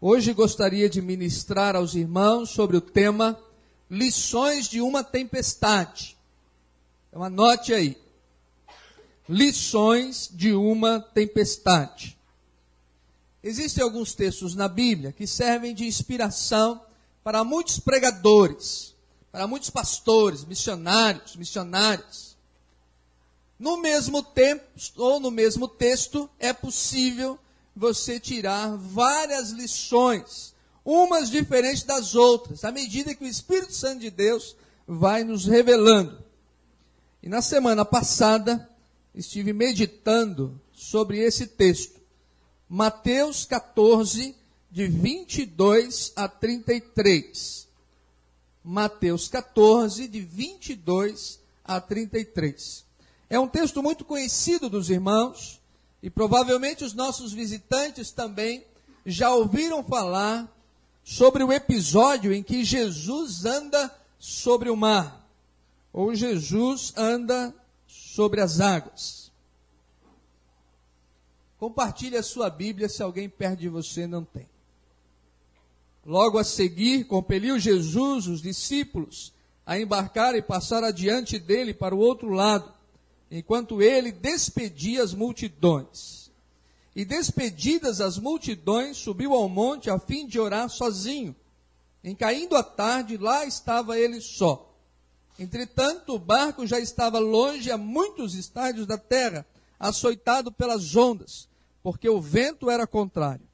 Hoje gostaria de ministrar aos irmãos sobre o tema Lições de uma Tempestade. Então anote aí. Lições de uma Tempestade. Existem alguns textos na Bíblia que servem de inspiração para muitos pregadores, para muitos pastores, missionários, missionárias. No mesmo tempo, ou no mesmo texto, é possível você tirar várias lições, umas diferentes das outras, à medida que o Espírito Santo de Deus vai nos revelando. E na semana passada, estive meditando sobre esse texto, Mateus 14, de 22 a 33. Mateus 14, de 22 a 33. É um texto muito conhecido dos irmãos, e provavelmente os nossos visitantes também já ouviram falar sobre o episódio em que Jesus anda sobre o mar, ou Jesus anda sobre as águas. Compartilhe a sua Bíblia se alguém perto de você não tem. Logo a seguir, compeliu Jesus os discípulos a embarcar e passar adiante dele para o outro lado enquanto ele despedia as multidões. E despedidas as multidões, subiu ao monte a fim de orar sozinho. Em caindo a tarde, lá estava ele só. Entretanto, o barco já estava longe a muitos estádios da terra, açoitado pelas ondas, porque o vento era contrário.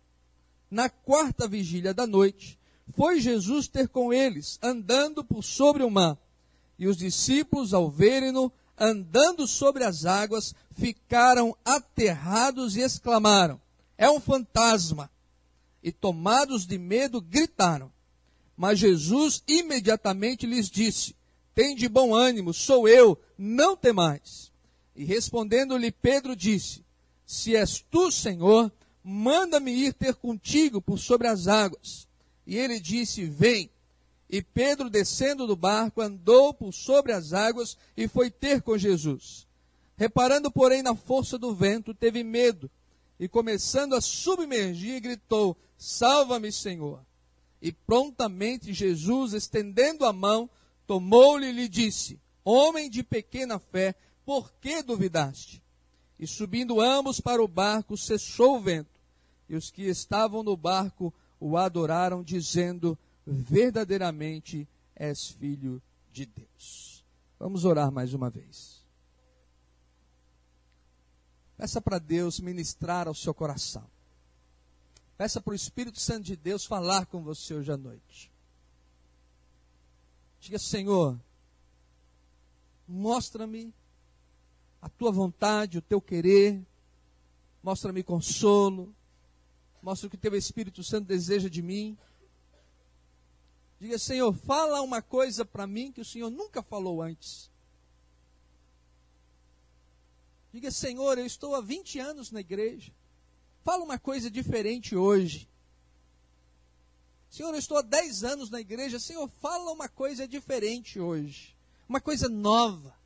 Na quarta vigília da noite, foi Jesus ter com eles, andando por sobre o mar. E os discípulos, ao verem-no, andando sobre as águas, ficaram aterrados e exclamaram: É um fantasma! E tomados de medo, gritaram. Mas Jesus imediatamente lhes disse: Tem bom ânimo, sou eu, não temais. E respondendo-lhe Pedro disse: Se és tu, Senhor, manda-me ir ter contigo por sobre as águas. E ele disse: Vem. E Pedro, descendo do barco, andou por sobre as águas e foi ter com Jesus. Reparando, porém, na força do vento, teve medo e, começando a submergir, gritou: Salva-me, Senhor! E prontamente Jesus, estendendo a mão, tomou-lhe e lhe disse: Homem de pequena fé, por que duvidaste? E subindo ambos para o barco, cessou o vento. E os que estavam no barco o adoraram, dizendo: verdadeiramente és filho de Deus. Vamos orar mais uma vez. Peça para Deus ministrar ao seu coração. Peça para o Espírito Santo de Deus falar com você hoje à noite. Diga, Senhor, mostra-me a tua vontade, o teu querer, mostra-me consolo, mostra o que teu Espírito Santo deseja de mim. Diga, Senhor, fala uma coisa para mim que o Senhor nunca falou antes. Diga, Senhor, eu estou há 20 anos na igreja. Fala uma coisa diferente hoje. Senhor, eu estou há 10 anos na igreja. Senhor, fala uma coisa diferente hoje. Uma coisa nova.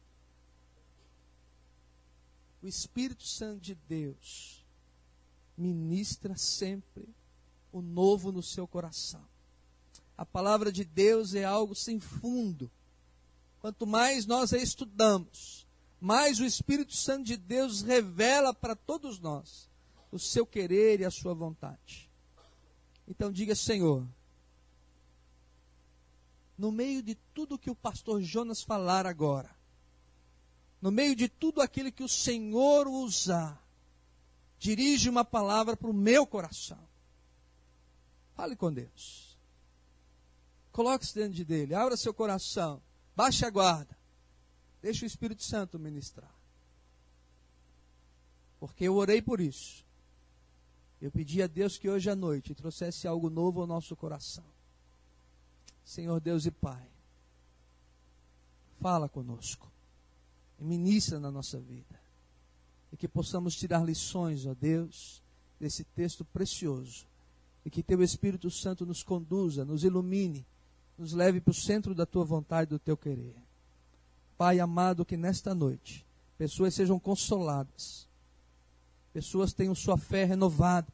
O Espírito Santo de Deus ministra sempre o novo no seu coração. A palavra de Deus é algo sem fundo. Quanto mais nós a estudamos, mais o Espírito Santo de Deus revela para todos nós o seu querer e a sua vontade. Então diga, Senhor, no meio de tudo que o pastor Jonas falar agora, no meio de tudo aquilo que o Senhor usar, dirige uma palavra para o meu coração. Fale com Deus. Coloque-se dentro de dele, abra seu coração, baixe a guarda. Deixe o Espírito Santo ministrar. Porque eu orei por isso. Eu pedi a Deus que hoje à noite trouxesse algo novo ao nosso coração. Senhor Deus e Pai, fala conosco e ministra na nossa vida. E que possamos tirar lições, ó Deus, desse texto precioso. E que Teu Espírito Santo nos conduza, nos ilumine nos leve para o centro da tua vontade, do teu querer. Pai amado, que nesta noite pessoas sejam consoladas, pessoas tenham sua fé renovada,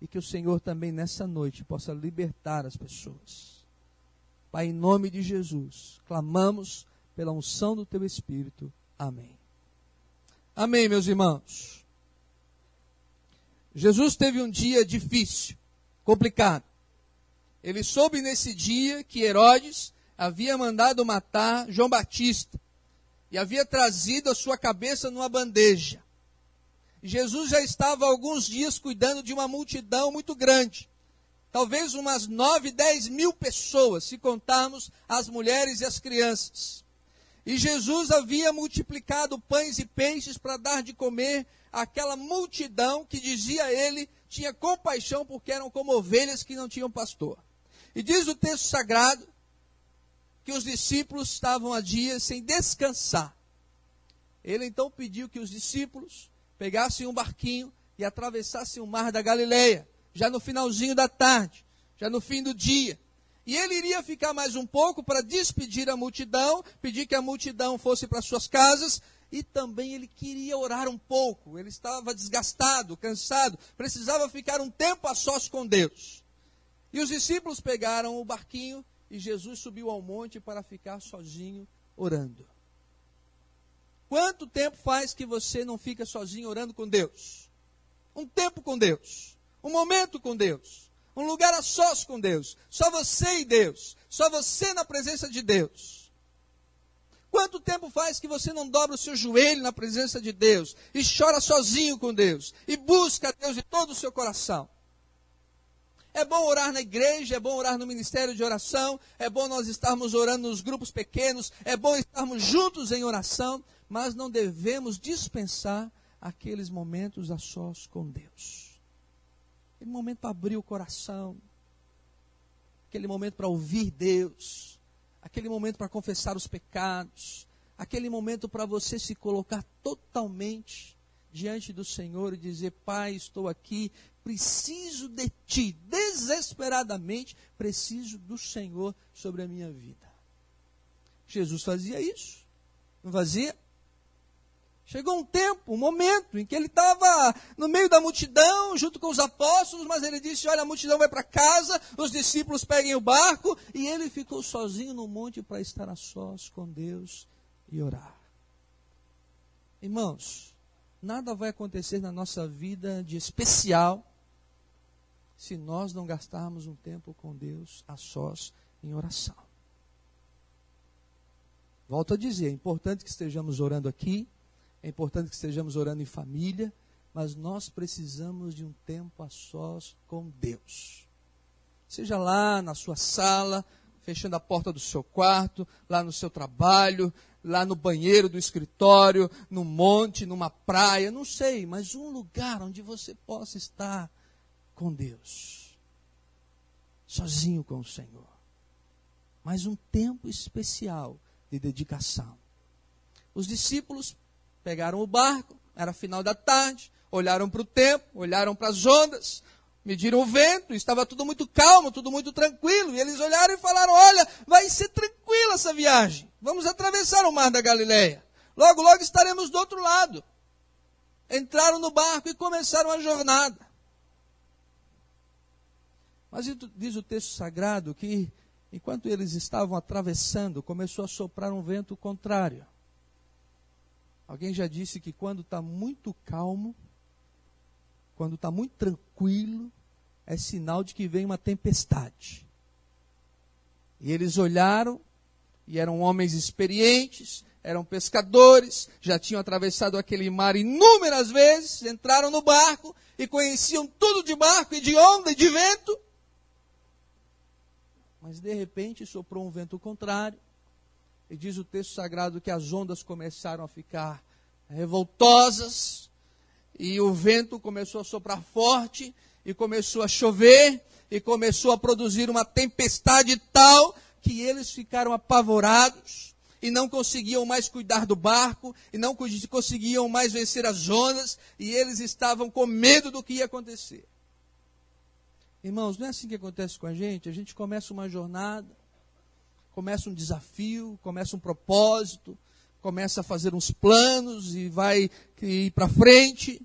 e que o Senhor também nessa noite possa libertar as pessoas. Pai, em nome de Jesus, clamamos pela unção do teu Espírito. Amém. Amém, meus irmãos. Jesus teve um dia difícil, complicado. Ele soube nesse dia que Herodes havia mandado matar João Batista e havia trazido a sua cabeça numa bandeja. Jesus já estava há alguns dias cuidando de uma multidão muito grande. Talvez umas nove, dez mil pessoas, se contarmos as mulheres e as crianças. E Jesus havia multiplicado pães e peixes para dar de comer àquela multidão que dizia ele tinha compaixão porque eram como ovelhas que não tinham pastor. E diz o texto sagrado que os discípulos estavam há dias sem descansar. Ele então pediu que os discípulos pegassem um barquinho e atravessassem o mar da Galileia, já no finalzinho da tarde, já no fim do dia. E ele iria ficar mais um pouco para despedir a multidão, pedir que a multidão fosse para suas casas, e também ele queria orar um pouco. Ele estava desgastado, cansado, precisava ficar um tempo a sós com Deus. E os discípulos pegaram o barquinho e Jesus subiu ao monte para ficar sozinho orando. Quanto tempo faz que você não fica sozinho orando com Deus? Um tempo com Deus. Um momento com Deus. Um lugar a sós com Deus. Só você e Deus. Só você na presença de Deus. Quanto tempo faz que você não dobra o seu joelho na presença de Deus e chora sozinho com Deus e busca a Deus de todo o seu coração? É bom orar na igreja, é bom orar no ministério de oração, é bom nós estarmos orando nos grupos pequenos, é bom estarmos juntos em oração, mas não devemos dispensar aqueles momentos a sós com Deus. Aquele momento para abrir o coração, aquele momento para ouvir Deus, aquele momento para confessar os pecados, aquele momento para você se colocar totalmente diante do Senhor e dizer: Pai, estou aqui, preciso de Ti, desesperadamente preciso do Senhor sobre a minha vida. Jesus fazia isso, não fazia? Chegou um tempo, um momento, em que ele estava no meio da multidão, junto com os apóstolos, mas ele disse: Olha, a multidão vai para casa, os discípulos peguem o barco, e ele ficou sozinho no monte para estar a sós com Deus e orar. Irmãos, nada vai acontecer na nossa vida de especial se nós não gastarmos um tempo com Deus a sós em oração. Volto a dizer, é importante que estejamos orando aqui, é importante que estejamos orando em família, mas nós precisamos de um tempo a sós com Deus. Seja lá na sua sala, fechando a porta do seu quarto, lá no seu trabalho, lá no banheiro do escritório, no monte, numa praia, não sei, mas um lugar onde você possa estar com Deus, sozinho com o Senhor. Mas um tempo especial de dedicação. Os discípulos Pegaram o barco, era final da tarde, olharam para o tempo, olharam para as ondas, mediram o vento, estava tudo muito calmo, tudo muito tranquilo. E eles olharam e falaram: Olha, vai ser tranquila essa viagem. Vamos atravessar o mar da Galileia. Logo, logo estaremos do outro lado. Entraram no barco e começaram a jornada. Mas diz o texto sagrado que, enquanto eles estavam atravessando, começou a soprar um vento contrário. Alguém já disse que quando está muito calmo, quando está muito tranquilo, é sinal de que vem uma tempestade. E eles olharam, e eram homens experientes, eram pescadores, já tinham atravessado aquele mar inúmeras vezes, entraram no barco e conheciam tudo de barco e de onda e de vento. Mas de repente soprou um vento contrário, e diz o texto sagrado que as ondas começaram a ficar revoltosas, e o vento começou a soprar forte, e começou a chover, e começou a produzir uma tempestade tal que eles ficaram apavorados e não conseguiam mais cuidar do barco, e não conseguiam mais vencer as ondas, e eles estavam com medo do que ia acontecer. Irmãos, não é assim que acontece com a gente? A gente começa uma jornada, começa um desafio, começa um propósito, começa a fazer uns planos e vai ir para frente.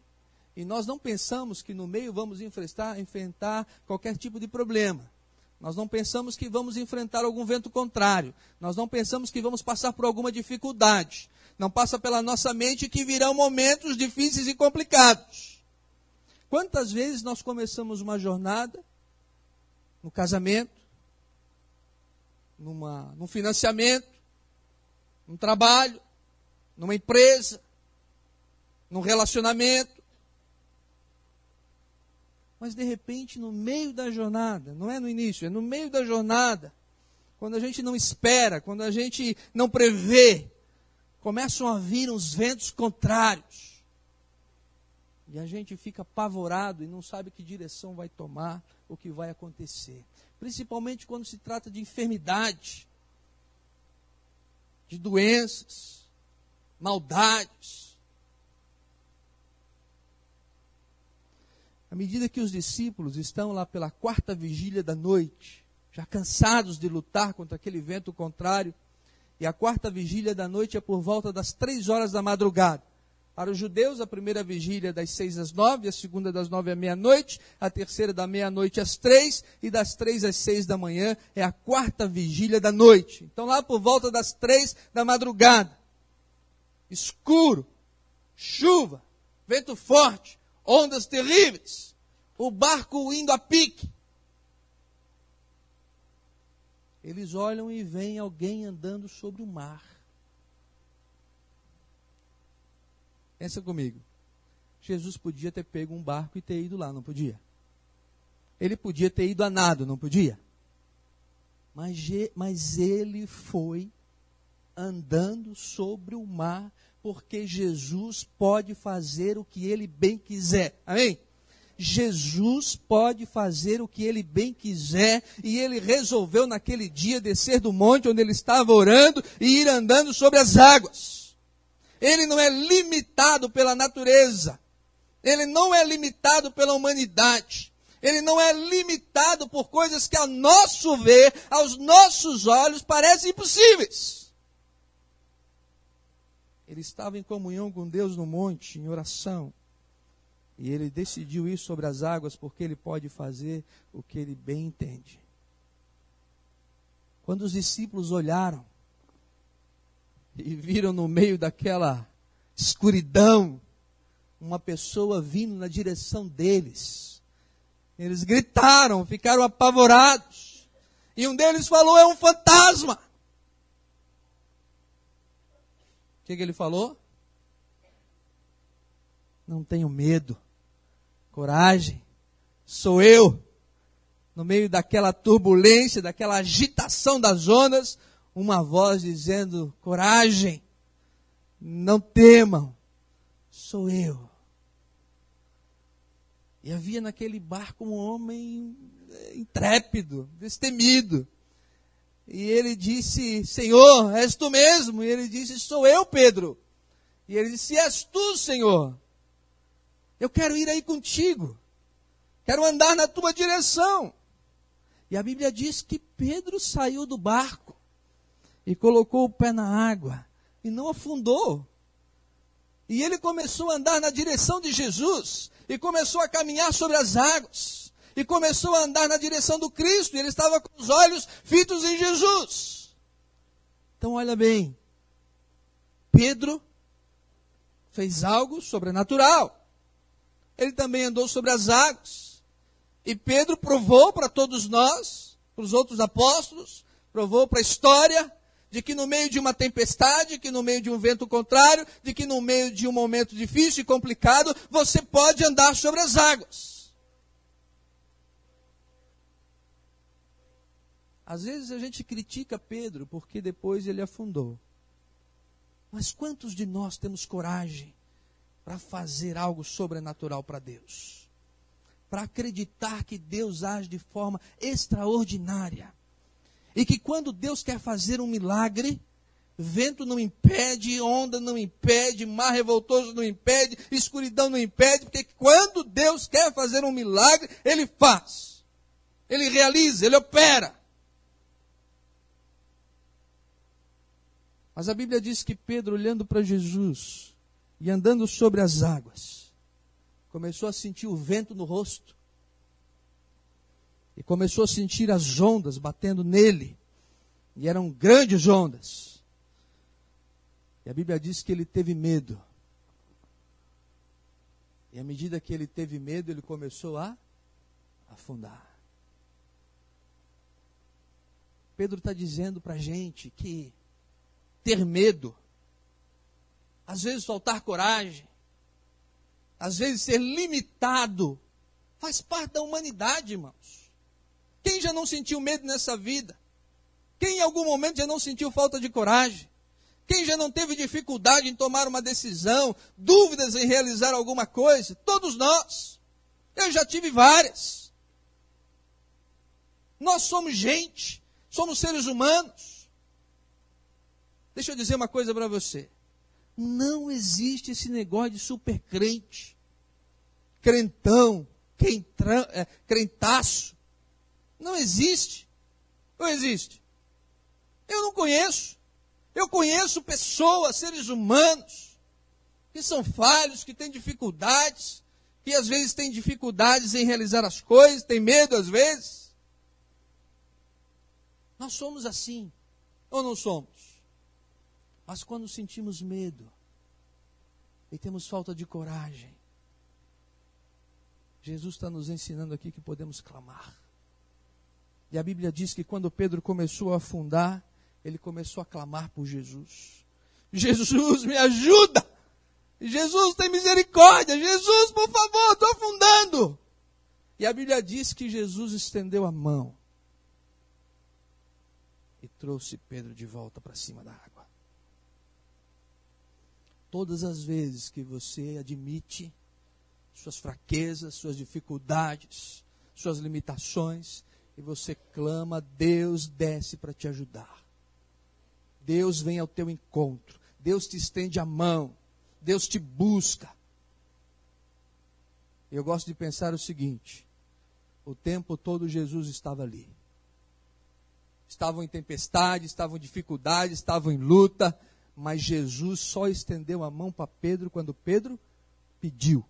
E nós não pensamos que no meio vamos enfrentar, enfrentar qualquer tipo de problema. Nós não pensamos que vamos enfrentar algum vento contrário. Nós não pensamos que vamos passar por alguma dificuldade. Não passa pela nossa mente que virão momentos difíceis e complicados. Quantas vezes nós começamos uma jornada no casamento, numa, num financiamento, num trabalho, numa empresa, num relacionamento, mas de repente, no meio da jornada, não é no início, é no meio da jornada, quando a gente não espera, quando a gente não prevê, começam a vir uns ventos contrários. E a gente fica apavorado e não sabe que direção vai tomar, o que vai acontecer. Principalmente quando se trata de enfermidade, de doenças, maldades. À medida que os discípulos estão lá pela quarta vigília da noite, já cansados de lutar contra aquele vento contrário, e a quarta vigília da noite é por volta das três horas da madrugada. Para os judeus, a primeira vigília é das seis às nove, a segunda das nove à meia-noite, a terceira da meia-noite às três, e das três às seis da manhã é a quarta vigília da noite. Então, lá por volta das três da madrugada, escuro, chuva, vento forte, ondas terríveis, o barco indo a pique. Eles olham e veem alguém andando sobre o mar. Pensa comigo. Jesus podia ter pego um barco e ter ido lá, não podia? Ele podia ter ido a nado, não podia? Mas, mas ele foi andando sobre o mar porque Jesus pode fazer o que ele bem quiser. Amém? Jesus pode fazer o que ele bem quiser, e ele resolveu naquele dia descer do monte onde ele estava orando e ir andando sobre as águas. Ele não é limitado pela natureza, ele não é limitado pela humanidade, ele não é limitado por coisas que, a nosso ver, aos nossos olhos, parecem impossíveis. Ele estava em comunhão com Deus no monte, em oração. E ele decidiu ir sobre as águas porque ele pode fazer o que ele bem entende. Quando os discípulos olharam e viram no meio daquela escuridão uma pessoa vindo na direção deles, eles gritaram, ficaram apavorados. E um deles falou: é um fantasma. que, que ele falou? Não tenho medo, coragem, sou eu. No meio daquela turbulência, daquela agitação das ondas, uma voz dizendo: coragem, não temam, sou eu. E havia naquele barco um homem intrépido, destemido. E ele disse: Senhor, és tu mesmo? E ele disse: Sou eu, Pedro. E ele disse: És tu, Senhor. Eu quero ir aí contigo. Quero andar na tua direção. E a Bíblia diz que Pedro saiu do barco e colocou o pé na água e não afundou. E ele começou a andar na direção de Jesus e começou a caminhar sobre as águas e começou a andar na direção do Cristo, e ele estava com os olhos fitos em Jesus. Então, olha bem, Pedro fez algo sobrenatural. Ele também andou sobre as águas. E Pedro provou para todos nós, para os outros apóstolos, provou para a história, de que no meio de uma tempestade, que no meio de um vento contrário, de que no meio de um momento difícil e complicado, você pode andar sobre as águas. Às vezes a gente critica Pedro porque depois ele afundou. Mas quantos de nós temos coragem para fazer algo sobrenatural para Deus? Para acreditar que Deus age de forma extraordinária. E que quando Deus quer fazer um milagre, vento não impede, onda não impede, mar revoltoso não impede, escuridão não impede, porque quando Deus quer fazer um milagre, Ele faz. Ele realiza, Ele opera. Mas a Bíblia diz que Pedro, olhando para Jesus e andando sobre as águas, começou a sentir o vento no rosto. E começou a sentir as ondas batendo nele. E eram grandes ondas. E a Bíblia diz que ele teve medo. E à medida que ele teve medo, ele começou a afundar. Pedro está dizendo para a gente que ter medo, às vezes faltar coragem, às vezes ser limitado, faz parte da humanidade, irmãos. Quem já não sentiu medo nessa vida? Quem em algum momento já não sentiu falta de coragem? Quem já não teve dificuldade em tomar uma decisão, dúvidas em realizar alguma coisa? Todos nós. Eu já tive várias. Nós somos gente, somos seres humanos. Deixa eu dizer uma coisa para você. Não existe esse negócio de super crente, crentão, é, crentaço. Não existe. Ou existe? Eu não conheço. Eu conheço pessoas, seres humanos, que são falhos, que têm dificuldades, que às vezes têm dificuldades em realizar as coisas, têm medo às vezes. Nós somos assim, ou não somos? Mas quando sentimos medo e temos falta de coragem, Jesus está nos ensinando aqui que podemos clamar. E a Bíblia diz que quando Pedro começou a afundar, ele começou a clamar por Jesus. Jesus, me ajuda! Jesus, tem misericórdia! Jesus, por favor, estou afundando! E a Bíblia diz que Jesus estendeu a mão e trouxe Pedro de volta para cima da água. Todas as vezes que você admite suas fraquezas, suas dificuldades, suas limitações, e você clama, Deus desce para te ajudar. Deus vem ao teu encontro. Deus te estende a mão. Deus te busca. Eu gosto de pensar o seguinte: o tempo todo Jesus estava ali. Estavam em tempestade, estavam em dificuldade, estavam em luta, mas Jesus só estendeu a mão para Pedro quando Pedro pediu.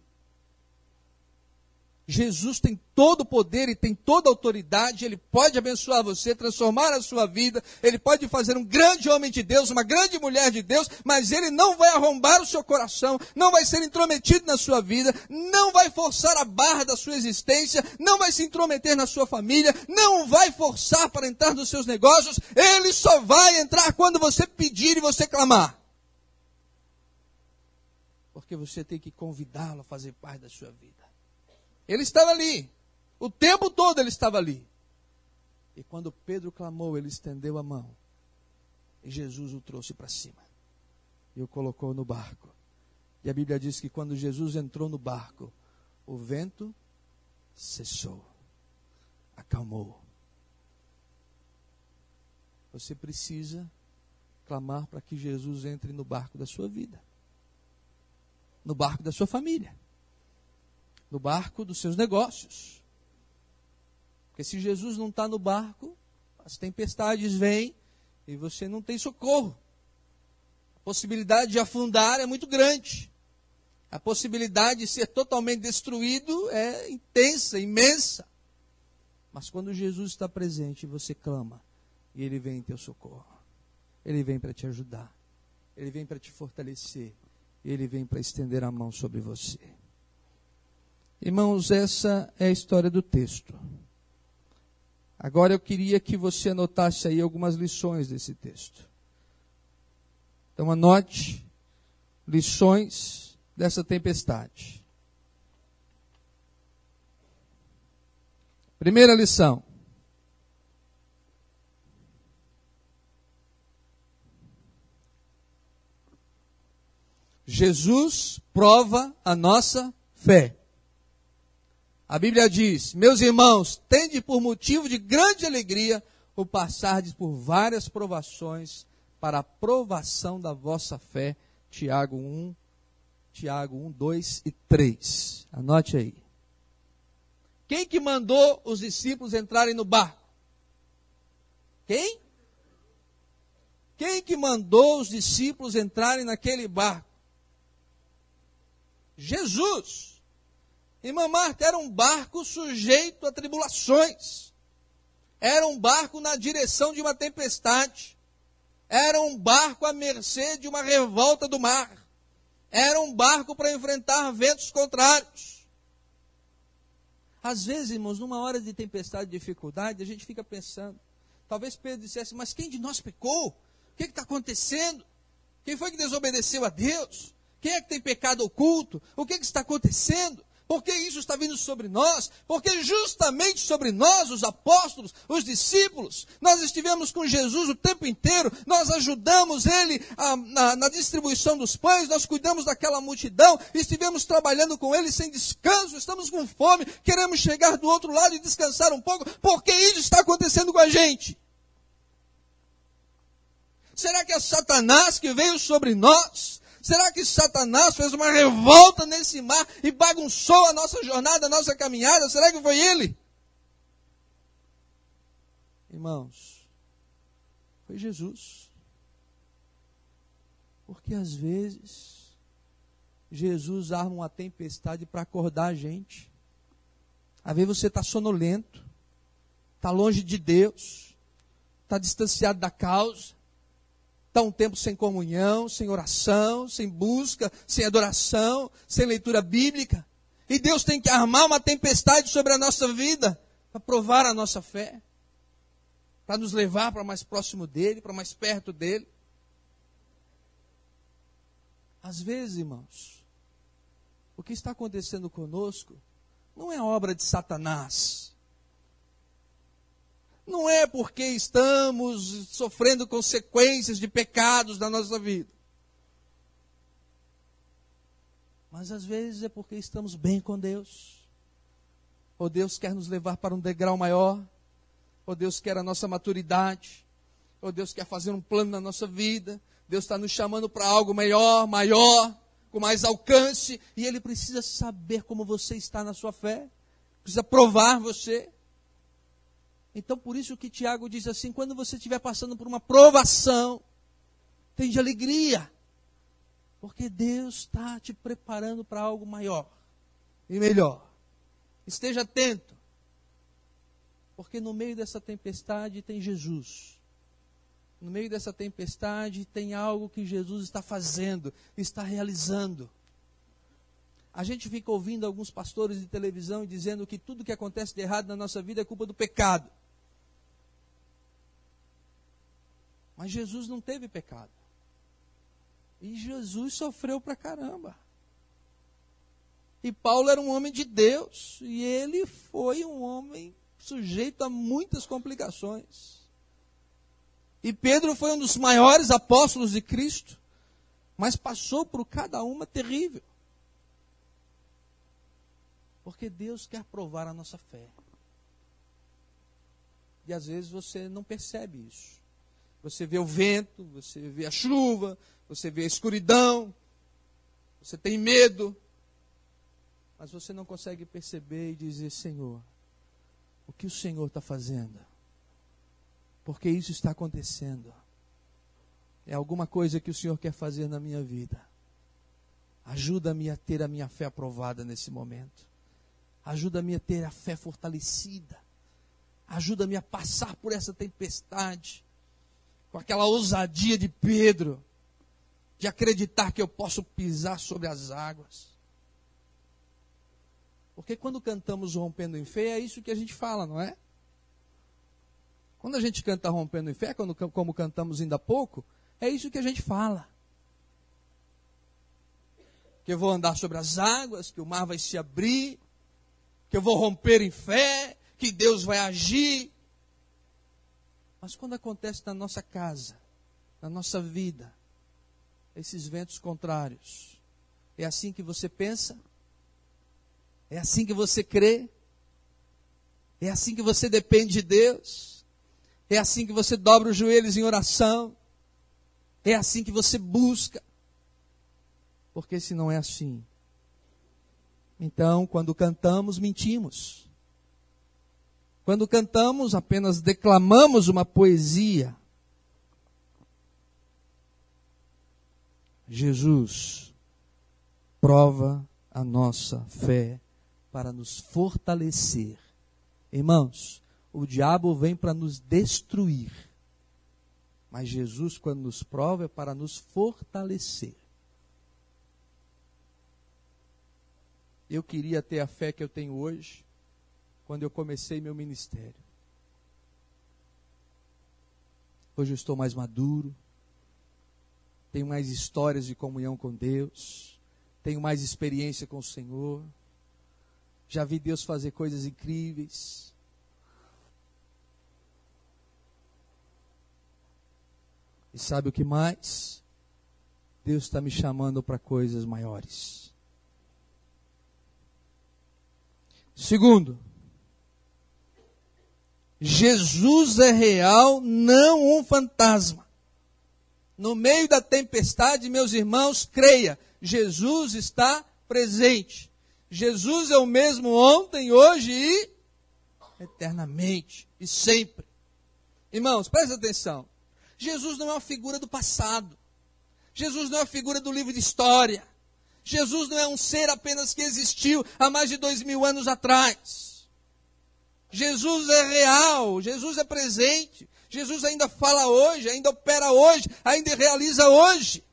Jesus tem todo o poder e tem toda a autoridade, ele pode abençoar você, transformar a sua vida, ele pode fazer um grande homem de Deus, uma grande mulher de Deus, mas ele não vai arrombar o seu coração, não vai ser intrometido na sua vida, não vai forçar a barra da sua existência, não vai se intrometer na sua família, não vai forçar para entrar nos seus negócios, ele só vai entrar quando você pedir e você clamar. Porque você tem que convidá-lo a fazer parte da sua vida. Ele estava ali. O tempo todo ele estava ali. E quando Pedro clamou, ele estendeu a mão. E Jesus o trouxe para cima. E o colocou no barco. E a Bíblia diz que quando Jesus entrou no barco, o vento cessou, acalmou. Você precisa clamar para que Jesus entre no barco da sua vida, no barco da sua família no barco dos seus negócios. Porque se Jesus não está no barco, as tempestades vêm e você não tem socorro. A possibilidade de afundar é muito grande. A possibilidade de ser totalmente destruído é intensa, imensa. Mas quando Jesus está presente, você clama e ele vem em teu socorro. Ele vem para te ajudar. Ele vem para te fortalecer. Ele vem para estender a mão sobre você. Irmãos, essa é a história do texto. Agora eu queria que você anotasse aí algumas lições desse texto. Então anote lições dessa tempestade. Primeira lição. Jesus prova a nossa fé. A Bíblia diz: Meus irmãos, tende por motivo de grande alegria o passardes por várias provações para a provação da vossa fé. Tiago 1, Tiago 1, 2 e 3. Anote aí. Quem que mandou os discípulos entrarem no barco? Quem? Quem que mandou os discípulos entrarem naquele barco? Jesus. Irmã Marta era um barco sujeito a tribulações. Era um barco na direção de uma tempestade. Era um barco à mercê de uma revolta do mar. Era um barco para enfrentar ventos contrários. Às vezes, irmãos, numa hora de tempestade e dificuldade, a gente fica pensando. Talvez Pedro dissesse, mas quem de nós pecou? O que está acontecendo? Quem foi que desobedeceu a Deus? Quem é que tem pecado oculto? O que, que está acontecendo? Por que isso está vindo sobre nós? Porque justamente sobre nós, os apóstolos, os discípulos, nós estivemos com Jesus o tempo inteiro, nós ajudamos ele a, na, na, distribuição dos pães, nós cuidamos daquela multidão, estivemos trabalhando com ele sem descanso, estamos com fome, queremos chegar do outro lado e descansar um pouco, porque isso está acontecendo com a gente. Será que é Satanás que veio sobre nós? Será que Satanás fez uma revolta nesse mar e bagunçou a nossa jornada, a nossa caminhada? Será que foi ele? Irmãos, foi Jesus. Porque às vezes Jesus arma uma tempestade para acordar a gente. Às vezes você está sonolento, está longe de Deus, está distanciado da causa, Está um tempo sem comunhão, sem oração, sem busca, sem adoração, sem leitura bíblica. E Deus tem que armar uma tempestade sobre a nossa vida para provar a nossa fé, para nos levar para mais próximo dele, para mais perto dele. Às vezes, irmãos, o que está acontecendo conosco não é obra de Satanás não é porque estamos sofrendo consequências de pecados na nossa vida. Mas às vezes é porque estamos bem com Deus. Ou Deus quer nos levar para um degrau maior. Ou Deus quer a nossa maturidade. Ou Deus quer fazer um plano na nossa vida. Deus está nos chamando para algo melhor, maior, com mais alcance. E Ele precisa saber como você está na sua fé. Precisa provar você. Então, por isso que Tiago diz assim: quando você estiver passando por uma provação, tem de alegria, porque Deus está te preparando para algo maior e melhor. Esteja atento, porque no meio dessa tempestade tem Jesus. No meio dessa tempestade tem algo que Jesus está fazendo, está realizando. A gente fica ouvindo alguns pastores de televisão dizendo que tudo que acontece de errado na nossa vida é culpa do pecado. Mas Jesus não teve pecado. E Jesus sofreu pra caramba. E Paulo era um homem de Deus. E ele foi um homem sujeito a muitas complicações. E Pedro foi um dos maiores apóstolos de Cristo. Mas passou por cada uma terrível. Porque Deus quer provar a nossa fé. E às vezes você não percebe isso. Você vê o vento, você vê a chuva, você vê a escuridão, você tem medo, mas você não consegue perceber e dizer: Senhor, o que o Senhor está fazendo? Porque isso está acontecendo. É alguma coisa que o Senhor quer fazer na minha vida. Ajuda-me a ter a minha fé aprovada nesse momento. Ajuda-me a ter a fé fortalecida. Ajuda-me a passar por essa tempestade com aquela ousadia de Pedro, de acreditar que eu posso pisar sobre as águas. Porque quando cantamos rompendo em fé, é isso que a gente fala, não é? Quando a gente canta rompendo em fé, quando, como cantamos ainda há pouco, é isso que a gente fala. Que eu vou andar sobre as águas, que o mar vai se abrir, que eu vou romper em fé, que Deus vai agir. Mas quando acontece na nossa casa, na nossa vida, esses ventos contrários, é assim que você pensa? É assim que você crê? É assim que você depende de Deus? É assim que você dobra os joelhos em oração? É assim que você busca? Porque se não é assim, então quando cantamos, mentimos. Quando cantamos, apenas declamamos uma poesia. Jesus prova a nossa fé para nos fortalecer. Irmãos, o diabo vem para nos destruir. Mas Jesus, quando nos prova, é para nos fortalecer. Eu queria ter a fé que eu tenho hoje, quando eu comecei meu ministério. Hoje eu estou mais maduro, tenho mais histórias de comunhão com Deus, tenho mais experiência com o Senhor, já vi Deus fazer coisas incríveis. E sabe o que mais? Deus está me chamando para coisas maiores. Segundo, Jesus é real, não um fantasma. No meio da tempestade, meus irmãos, creia, Jesus está presente. Jesus é o mesmo ontem, hoje e eternamente e sempre. Irmãos, presta atenção. Jesus não é uma figura do passado. Jesus não é uma figura do livro de história. Jesus não é um ser apenas que existiu há mais de dois mil anos atrás. Jesus é real, Jesus é presente, Jesus ainda fala hoje, ainda opera hoje, ainda realiza hoje.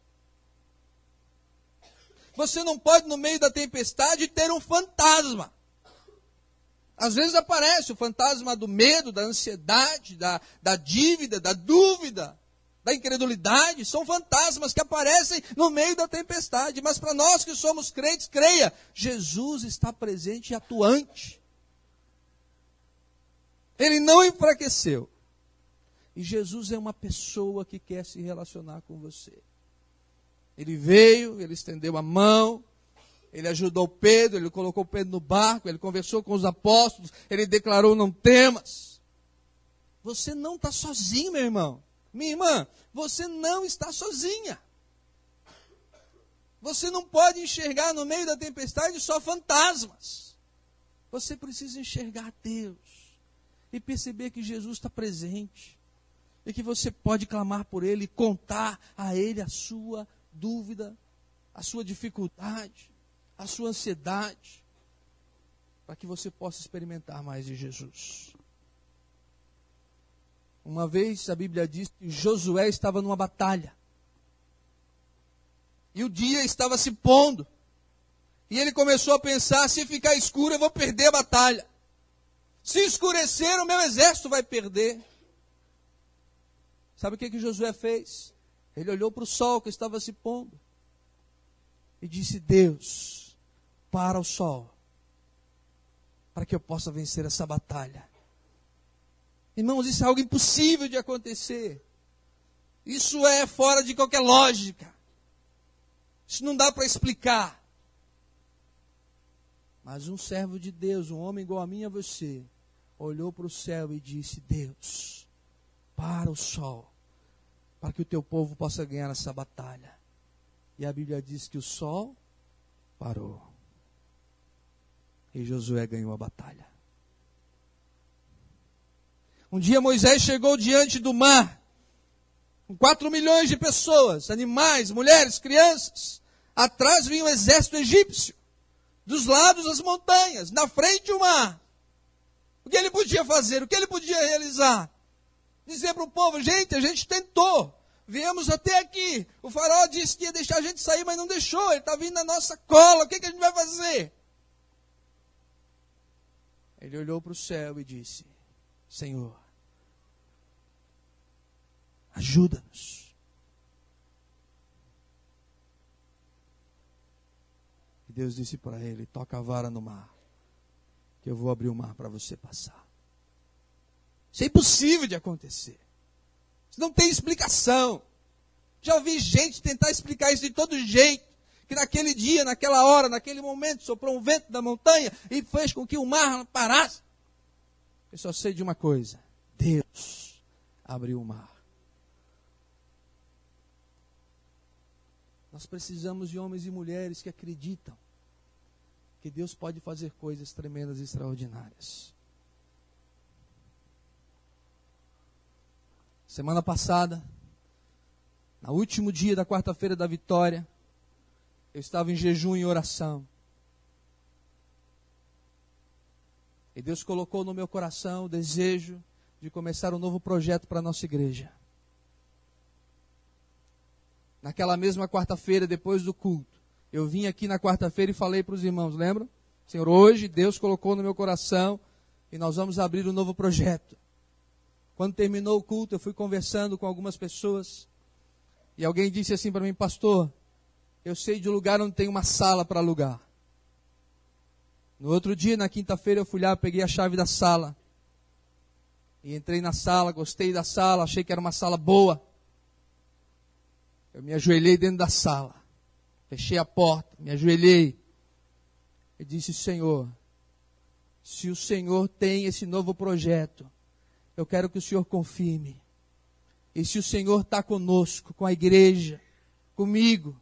Você não pode, no meio da tempestade, ter um fantasma. Às vezes aparece o fantasma do medo, da ansiedade, da, da dívida, da dúvida da incredulidade, são fantasmas que aparecem no meio da tempestade. Mas para nós que somos crentes, creia, Jesus está presente e atuante. Ele não enfraqueceu. E Jesus é uma pessoa que quer se relacionar com você. Ele veio, ele estendeu a mão, ele ajudou Pedro, ele colocou Pedro no barco, ele conversou com os apóstolos, ele declarou: não temas. Você não está sozinho, meu irmão. Minha irmã, você não está sozinha. Você não pode enxergar no meio da tempestade só fantasmas. Você precisa enxergar Deus e perceber que Jesus está presente e que você pode clamar por Ele contar a Ele a sua dúvida, a sua dificuldade, a sua ansiedade, para que você possa experimentar mais de Jesus. Uma vez a Bíblia diz que Josué estava numa batalha. E o dia estava se pondo. E ele começou a pensar: se ficar escuro, eu vou perder a batalha. Se escurecer, o meu exército vai perder. Sabe o que, que Josué fez? Ele olhou para o sol que estava se pondo e disse: Deus, para o sol, para que eu possa vencer essa batalha. Irmãos, isso é algo impossível de acontecer. Isso é fora de qualquer lógica. Isso não dá para explicar. Mas um servo de Deus, um homem igual a mim e a você, olhou para o céu e disse: Deus, para o sol, para que o teu povo possa ganhar essa batalha. E a Bíblia diz que o sol parou. E Josué ganhou a batalha. Um dia Moisés chegou diante do mar, com quatro milhões de pessoas, animais, mulheres, crianças. Atrás vinha o exército egípcio, dos lados as montanhas, na frente o mar. O que ele podia fazer? O que ele podia realizar? Dizer para o povo, gente, a gente tentou, viemos até aqui. O faraó disse que ia deixar a gente sair, mas não deixou. Ele está vindo na nossa cola. O que, que a gente vai fazer? Ele olhou para o céu e disse: Senhor, ajuda-nos. E Deus disse para ele: toca a vara no mar, que eu vou abrir o mar para você passar. Isso é impossível de acontecer. Isso não tem explicação. Já ouvi gente tentar explicar isso de todo jeito. Que naquele dia, naquela hora, naquele momento, soprou um vento da montanha e fez com que o mar parasse. Eu só sei de uma coisa: Deus abriu o mar. Nós precisamos de homens e mulheres que acreditam que Deus pode fazer coisas tremendas e extraordinárias. Semana passada, no último dia da quarta-feira da vitória, eu estava em jejum e oração. E Deus colocou no meu coração o desejo de começar um novo projeto para a nossa igreja. Naquela mesma quarta-feira, depois do culto, eu vim aqui na quarta-feira e falei para os irmãos, lembram? Senhor, hoje Deus colocou no meu coração e nós vamos abrir um novo projeto. Quando terminou o culto, eu fui conversando com algumas pessoas e alguém disse assim para mim, pastor, eu sei de um lugar onde tem uma sala para alugar. No outro dia, na quinta-feira, eu fui lá, peguei a chave da sala. E entrei na sala, gostei da sala, achei que era uma sala boa. Eu me ajoelhei dentro da sala. Fechei a porta, me ajoelhei. E disse: Senhor, se o Senhor tem esse novo projeto, eu quero que o Senhor confirme. E se o Senhor está conosco, com a igreja, comigo,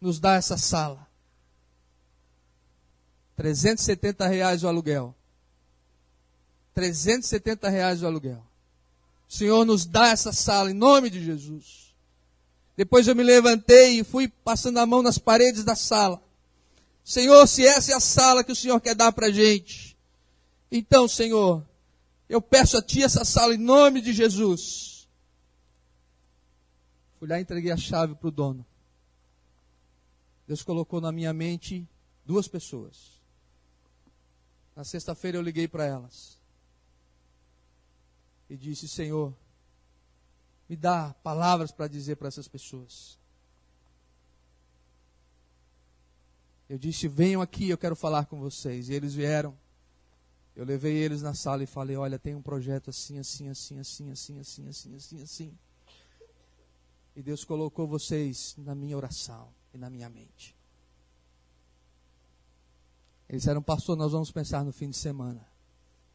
nos dá essa sala. 370 reais o aluguel. 370 reais o aluguel. O Senhor nos dá essa sala em nome de Jesus. Depois eu me levantei e fui passando a mão nas paredes da sala. Senhor, se essa é a sala que o Senhor quer dar para a gente, então, Senhor, eu peço a Ti essa sala em nome de Jesus. Fui lá e entreguei a chave para o dono. Deus colocou na minha mente duas pessoas. Na sexta-feira eu liguei para elas e disse: Senhor, me dá palavras para dizer para essas pessoas. Eu disse: venham aqui, eu quero falar com vocês. E eles vieram. Eu levei eles na sala e falei: olha, tem um projeto assim, assim, assim, assim, assim, assim, assim, assim, assim. E Deus colocou vocês na minha oração e na minha mente. Eles disseram, pastor, nós vamos pensar no fim de semana.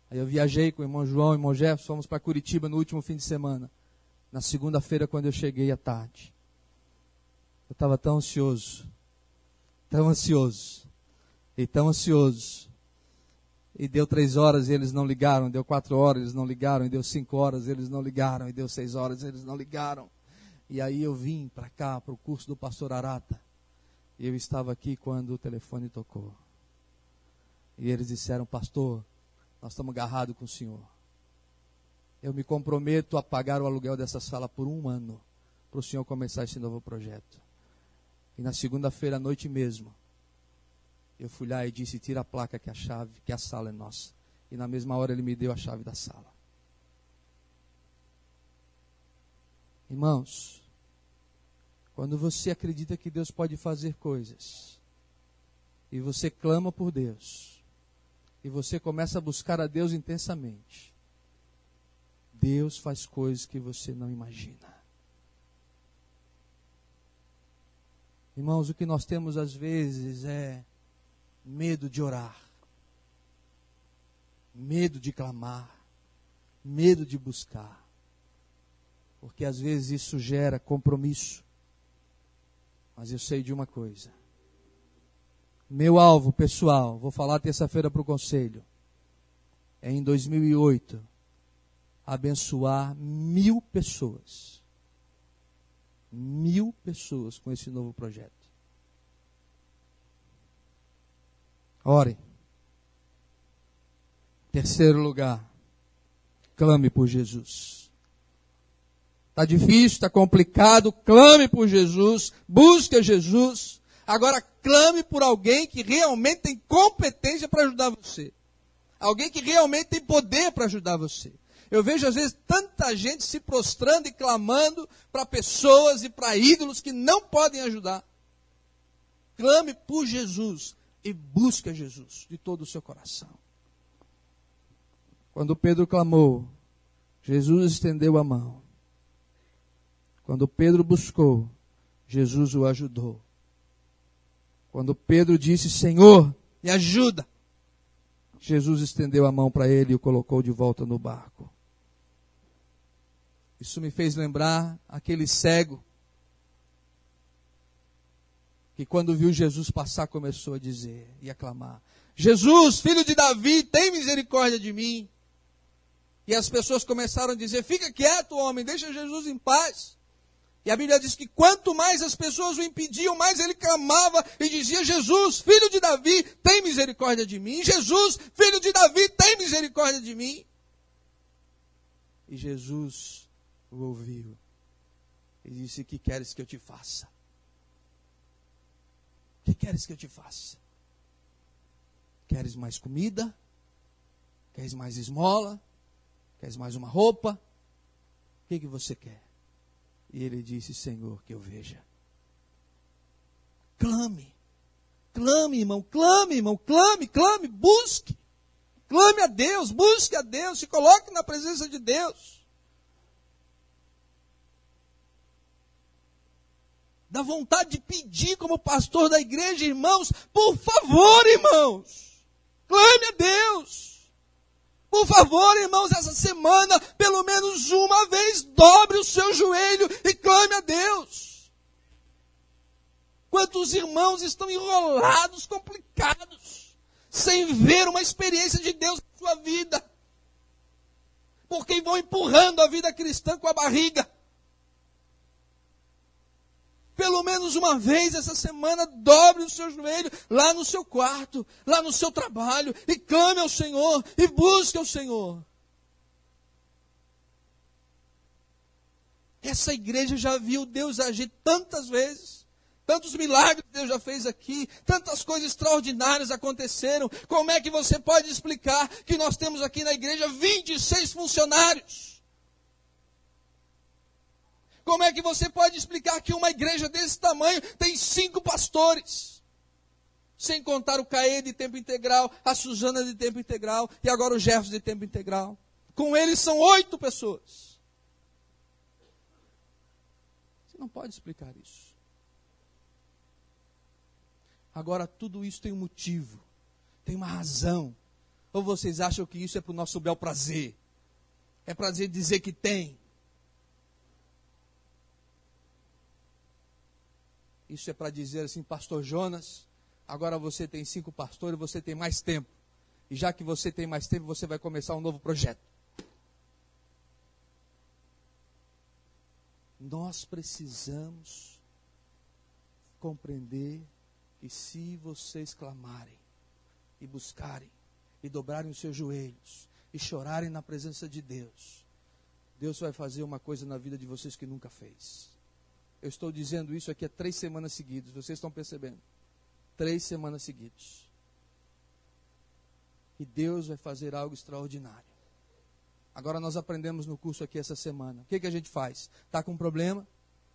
Aí eu viajei com o irmão João e o irmão Jefferson, fomos para Curitiba no último fim de semana. Na segunda-feira, quando eu cheguei à tarde. Eu estava tão ansioso, tão ansioso, e tão ansioso. E deu três horas e eles não ligaram, deu quatro horas eles não ligaram, e deu cinco horas eles não ligaram, e deu seis horas eles não ligaram. E aí eu vim para cá, para o curso do pastor Arata. E eu estava aqui quando o telefone tocou. E eles disseram, pastor, nós estamos agarrados com o Senhor. Eu me comprometo a pagar o aluguel dessa sala por um ano, para o Senhor começar esse novo projeto. E na segunda-feira à noite mesmo, eu fui lá e disse: tira a placa que a chave, que a sala é nossa. E na mesma hora ele me deu a chave da sala. Irmãos, quando você acredita que Deus pode fazer coisas, e você clama por Deus, e você começa a buscar a Deus intensamente, Deus faz coisas que você não imagina. Irmãos, o que nós temos às vezes é medo de orar, medo de clamar, medo de buscar, porque às vezes isso gera compromisso. Mas eu sei de uma coisa meu alvo pessoal, vou falar terça-feira para o conselho, é em 2008 abençoar mil pessoas. Mil pessoas com esse novo projeto. Ore. Terceiro lugar, clame por Jesus. Está difícil, está complicado, clame por Jesus, busque Jesus. Agora clame por alguém que realmente tem competência para ajudar você. Alguém que realmente tem poder para ajudar você. Eu vejo às vezes tanta gente se prostrando e clamando para pessoas e para ídolos que não podem ajudar. Clame por Jesus e busque Jesus de todo o seu coração. Quando Pedro clamou, Jesus estendeu a mão. Quando Pedro buscou, Jesus o ajudou. Quando Pedro disse: Senhor, me ajuda. Jesus estendeu a mão para ele e o colocou de volta no barco. Isso me fez lembrar aquele cego que quando viu Jesus passar começou a dizer e a clamar: Jesus, filho de Davi, tem misericórdia de mim. E as pessoas começaram a dizer: Fica quieto, homem, deixa Jesus em paz. E a Bíblia diz que quanto mais as pessoas o impediam, mais ele clamava e dizia: Jesus, filho de Davi, tem misericórdia de mim. Jesus, filho de Davi, tem misericórdia de mim. E Jesus o ouviu e disse: Que queres que eu te faça? Que queres que eu te faça? Queres mais comida? Queres mais esmola? Queres mais uma roupa? O que, que você quer? E ele disse: Senhor, que eu veja. Clame, clame, irmão, clame, irmão, clame, clame, busque. Clame a Deus, busque a Deus, se coloque na presença de Deus. Dá vontade de pedir como pastor da igreja, irmãos, por favor, irmãos, clame a Deus. Por favor, irmãos, essa semana, pelo menos uma vez, dobre o seu joelho e clame a Deus. Quantos irmãos estão enrolados, complicados, sem ver uma experiência de Deus na sua vida, porque vão empurrando a vida cristã com a barriga pelo menos uma vez essa semana, dobre o seu joelho lá no seu quarto, lá no seu trabalho, e clame ao Senhor, e busque ao Senhor. Essa igreja já viu Deus agir tantas vezes, tantos milagres Deus já fez aqui, tantas coisas extraordinárias aconteceram. Como é que você pode explicar que nós temos aqui na igreja 26 funcionários? Como é que você pode explicar que uma igreja desse tamanho tem cinco pastores? Sem contar o Caê de tempo integral, a Suzana de tempo integral e agora o Jefferson de tempo integral. Com eles são oito pessoas. Você não pode explicar isso. Agora, tudo isso tem um motivo, tem uma razão. Ou vocês acham que isso é para o nosso bel prazer? É prazer dizer que tem. Isso é para dizer assim, pastor Jonas, agora você tem cinco pastores, você tem mais tempo. E já que você tem mais tempo, você vai começar um novo projeto. Nós precisamos compreender que se vocês clamarem e buscarem e dobrarem os seus joelhos e chorarem na presença de Deus, Deus vai fazer uma coisa na vida de vocês que nunca fez. Eu estou dizendo isso aqui há três semanas seguidas. Vocês estão percebendo? Três semanas seguidas. E Deus vai fazer algo extraordinário. Agora nós aprendemos no curso aqui essa semana. O que, que a gente faz? Está com um problema?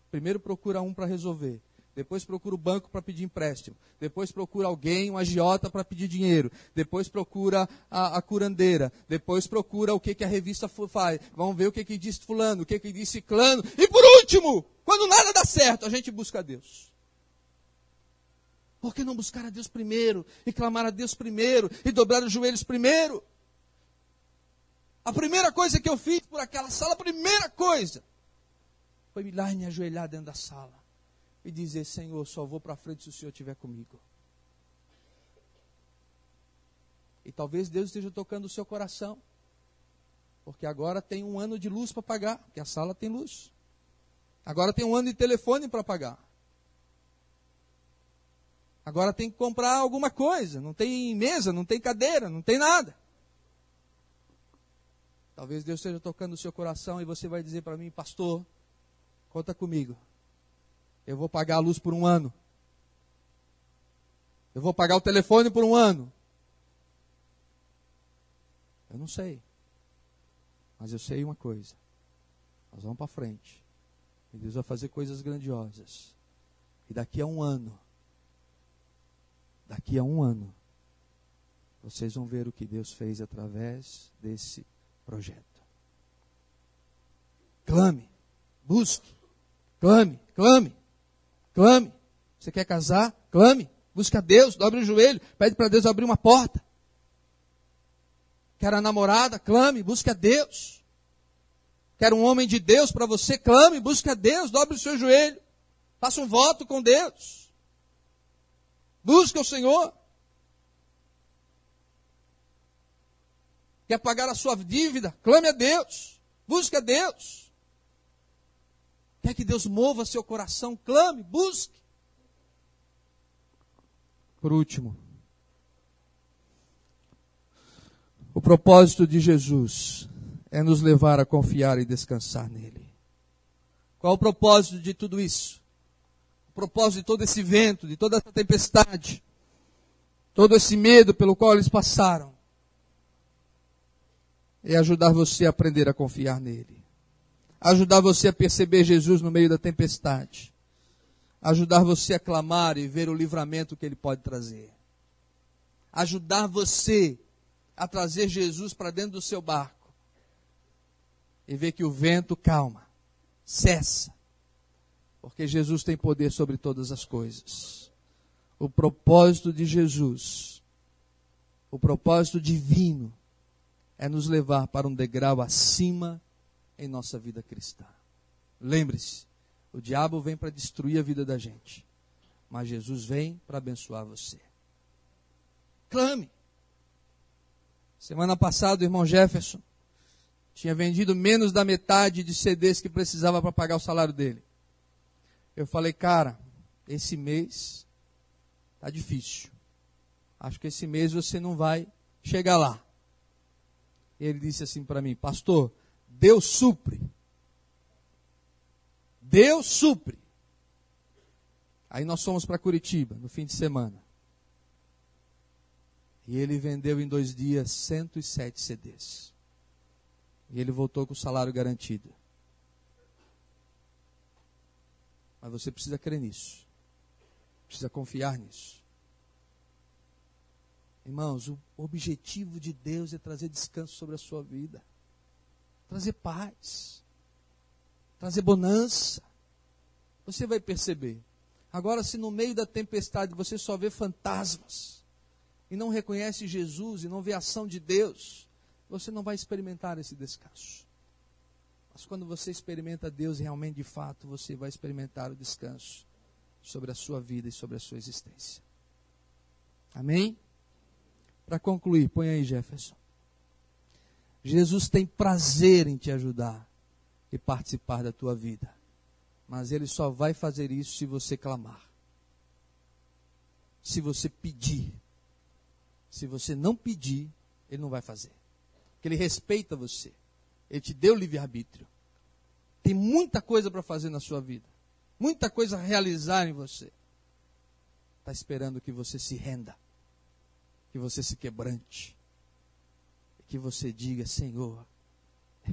Primeiro procura um para resolver depois procura o banco para pedir empréstimo, depois procura alguém, um agiota para pedir dinheiro, depois procura a, a, curandeira, depois procura o que, que a revista faz, vamos ver o que, que disse fulano, o que, que disse e por quando nada dá certo, a gente busca a Deus. Por que não buscar a Deus primeiro, e clamar a Deus primeiro, e dobrar os joelhos primeiro? A primeira coisa que eu fiz por aquela sala, a primeira coisa, foi me lá e me ajoelhar dentro da sala e dizer: Senhor, só vou para frente se o Senhor estiver comigo. E talvez Deus esteja tocando o seu coração, porque agora tem um ano de luz para pagar, porque a sala tem luz. Agora tem um ano de telefone para pagar. Agora tem que comprar alguma coisa. Não tem mesa, não tem cadeira, não tem nada. Talvez Deus esteja tocando o seu coração e você vai dizer para mim, pastor, conta comigo. Eu vou pagar a luz por um ano. Eu vou pagar o telefone por um ano. Eu não sei. Mas eu sei uma coisa. Nós vamos para frente. E Deus vai fazer coisas grandiosas. E daqui a um ano, daqui a um ano, vocês vão ver o que Deus fez através desse projeto. Clame, busque, clame, clame. Clame. Você quer casar? Clame. Busca a Deus, dobre o joelho, pede para Deus abrir uma porta. Quer a namorada? Clame, busque a Deus. Quer um homem de Deus para você? Clame, busque a Deus, dobre o seu joelho. Faça um voto com Deus. Busque o Senhor. Quer pagar a sua dívida? Clame a Deus. Busque a Deus. Quer que Deus mova seu coração? Clame, busque. Por último, o propósito de Jesus é nos levar a confiar e descansar nele. Qual o propósito de tudo isso? O propósito de todo esse vento, de toda essa tempestade, todo esse medo pelo qual eles passaram, é ajudar você a aprender a confiar nele. Ajudar você a perceber Jesus no meio da tempestade. Ajudar você a clamar e ver o livramento que ele pode trazer. Ajudar você a trazer Jesus para dentro do seu barco e ver que o vento calma, cessa, porque Jesus tem poder sobre todas as coisas. O propósito de Jesus, o propósito divino, é nos levar para um degrau acima em nossa vida cristã. Lembre-se, o diabo vem para destruir a vida da gente, mas Jesus vem para abençoar você. Clame. Semana passada, o irmão Jefferson tinha vendido menos da metade de CDs que precisava para pagar o salário dele. Eu falei, cara, esse mês tá difícil. Acho que esse mês você não vai chegar lá. Ele disse assim para mim, pastor, Deus supre. Deus supre. Aí nós fomos para Curitiba no fim de semana. E ele vendeu em dois dias 107 CDs. E ele voltou com o salário garantido. Mas você precisa crer nisso. Precisa confiar nisso. Irmãos, o objetivo de Deus é trazer descanso sobre a sua vida, trazer paz, trazer bonança. Você vai perceber. Agora, se no meio da tempestade você só vê fantasmas, e não reconhece Jesus, e não vê a ação de Deus, você não vai experimentar esse descanso. Mas quando você experimenta Deus realmente de fato, você vai experimentar o descanso sobre a sua vida e sobre a sua existência. Amém? Para concluir, põe aí, Jefferson. Jesus tem prazer em te ajudar e participar da tua vida. Mas ele só vai fazer isso se você clamar. Se você pedir. Se você não pedir, ele não vai fazer. Porque ele respeita você. Ele te deu livre-arbítrio. Tem muita coisa para fazer na sua vida. Muita coisa a realizar em você. Está esperando que você se renda que você se quebrante, que você diga: Senhor,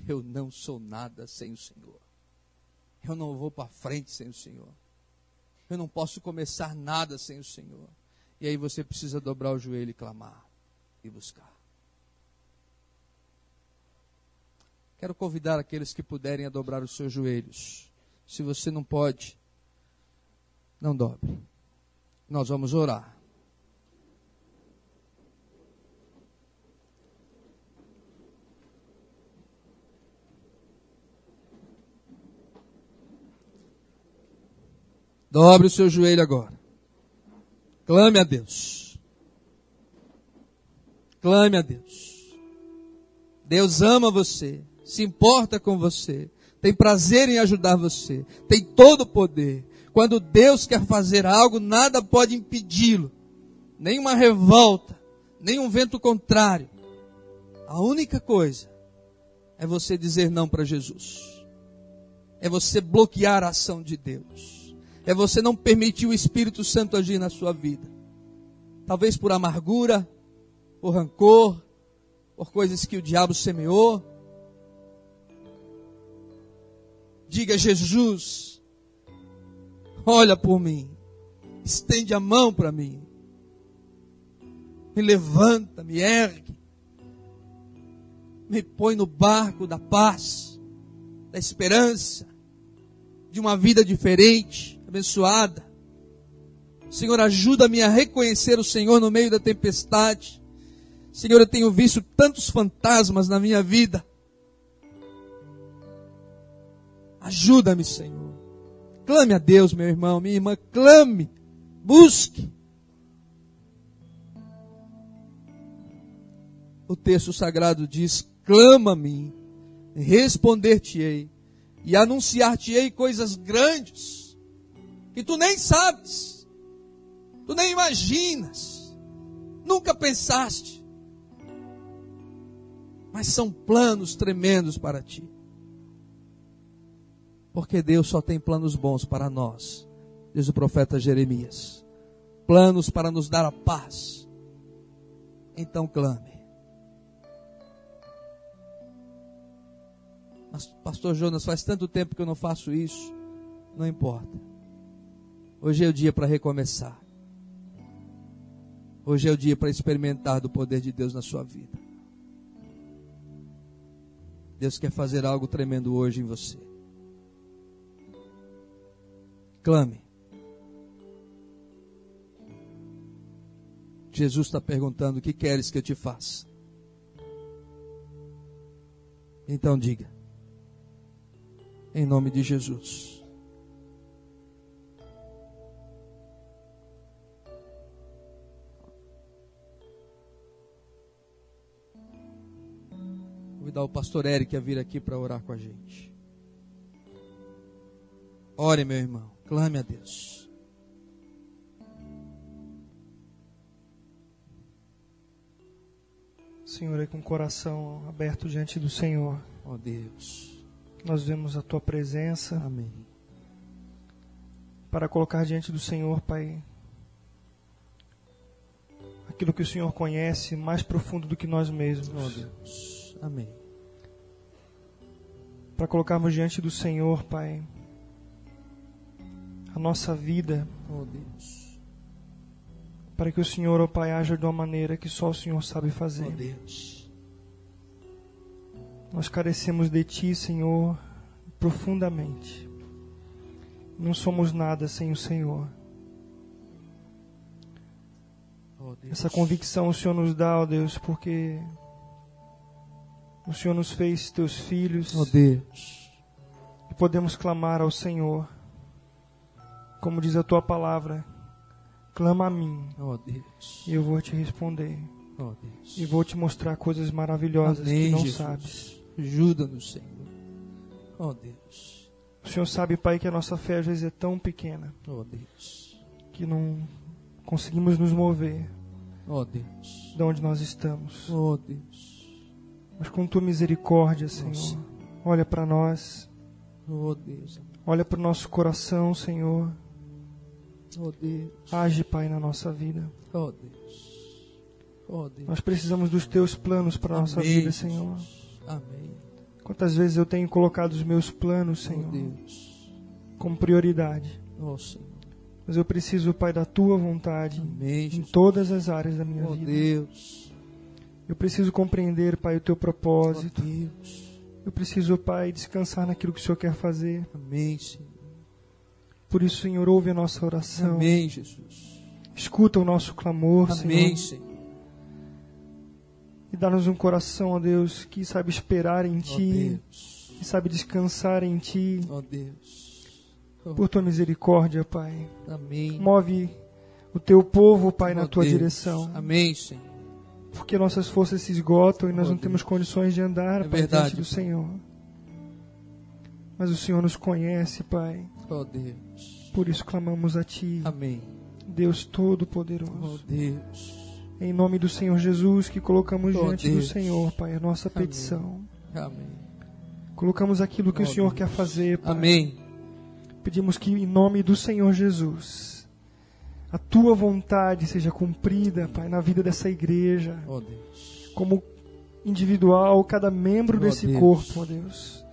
eu não sou nada sem o Senhor, eu não vou para frente sem o Senhor, eu não posso começar nada sem o Senhor. E aí você precisa dobrar o joelho e clamar e buscar. Quero convidar aqueles que puderem a dobrar os seus joelhos. Se você não pode, não dobre. Nós vamos orar. Dobre o seu joelho agora. Clame a Deus. Clame a Deus. Deus ama você, se importa com você, tem prazer em ajudar você, tem todo o poder. Quando Deus quer fazer algo, nada pode impedi-lo. Nenhuma revolta, nenhum vento contrário. A única coisa é você dizer não para Jesus. É você bloquear a ação de Deus é você não permitir o Espírito Santo agir na sua vida. Talvez por amargura, por rancor, por coisas que o diabo semeou. Diga, Jesus, olha por mim, estende a mão para mim, me levanta, me ergue, me põe no barco da paz, da esperança, de uma vida diferente abençoada. Senhor, ajuda-me a reconhecer o Senhor no meio da tempestade. Senhor, eu tenho visto tantos fantasmas na minha vida. Ajuda-me, Senhor. Clame a Deus, meu irmão, minha irmã, clame, busque. O texto sagrado diz: clama-me, responder-te-ei e anunciar-te-ei coisas grandes que tu nem sabes, tu nem imaginas, nunca pensaste, mas são planos tremendos para ti. Porque Deus só tem planos bons para nós, diz o profeta Jeremias. Planos para nos dar a paz. Então clame. Mas, pastor Jonas, faz tanto tempo que eu não faço isso. Não importa. Hoje é o dia para recomeçar. Hoje é o dia para experimentar do poder de Deus na sua vida. Deus quer fazer algo tremendo hoje em você. Clame. Jesus está perguntando: O que queres que eu te faça? Então diga, em nome de Jesus. Convidar o pastor Eric a vir aqui para orar com a gente. Ore, meu irmão. Clame a Deus. Senhor, é com o coração aberto diante do Senhor. Ó oh, Deus. Nós vemos a tua presença. Amém. Para colocar diante do Senhor, Pai, aquilo que o Senhor conhece mais profundo do que nós mesmos. Ó oh, Deus. Amém. Para colocarmos diante do Senhor, Pai, a nossa vida. Oh Deus. Para que o Senhor, oh Pai, haja de uma maneira que só o Senhor sabe fazer. Oh Deus. Nós carecemos de Ti, Senhor, profundamente. Não somos nada sem o Senhor. Oh. Essa convicção o Senhor nos dá, ó oh Deus, porque o Senhor nos fez teus filhos. Oh Deus. E podemos clamar ao Senhor como diz a tua palavra, clama a mim. Oh, Deus. E eu vou te responder. Oh. E vou te mostrar coisas maravilhosas Amém, que não Jesus. sabes. Ajuda-nos, Senhor. Oh, Deus. O Senhor sabe, Pai, que a nossa fé às vezes é tão pequena Oh, Deus. que não conseguimos nos mover Oh, Deus. de onde nós estamos. Oh, Deus. Mas com tua misericórdia, Senhor, Nossa. olha para nós, Oh, Deus. olha para o nosso coração, Senhor. Oh, Deus. Age, Pai, na nossa vida. Oh, Deus. Oh, Deus. Nós precisamos dos teus planos para a nossa vida, Senhor. Amém. Quantas vezes eu tenho colocado os meus planos, Oh, Senhor, Deus. como prioridade. Oh, Senhor. Mas eu preciso, Pai, da tua vontade Amém, em todas as áreas da minha Oh, vida. Deus. Eu preciso compreender, Pai, o teu Oh, propósito. Deus. Eu preciso, Pai, descansar naquilo que o Senhor quer fazer. Amém, Senhor. Por isso, Senhor, ouve a nossa oração. Amém, Jesus. Escuta o nosso clamor, Amém, Senhor. Senhor. E dá-nos um coração, ó Deus, que sabe esperar em Ti, que sabe descansar em Ti. Oh, Deus. Oh, Por tua misericórdia, Pai. Amém. Move o teu povo, Pai, na tua Deus. direção. Amém, Senhor. Porque nossas forças se esgotam e nós Oh, não temos Deus. condições de andar, É Pai, verdade, diante do. Senhor. Mas o Senhor nos conhece, Pai. Oh, Deus. Por isso clamamos a Ti, Amém. Deus Oh, Todo-Poderoso. Deus. Em nome do Senhor Jesus, que colocamos Oh, diante do Deus. Senhor, Pai, a nossa Amém. petição. Amém. Colocamos aquilo que Oh, o Senhor Deus. quer fazer, Pai. Amém. Pedimos que, em nome do Senhor Jesus, a Tua vontade seja cumprida, Pai, na vida dessa igreja, Oh, Deus. como individual, cada membro Oh, desse corpo, ó Deus.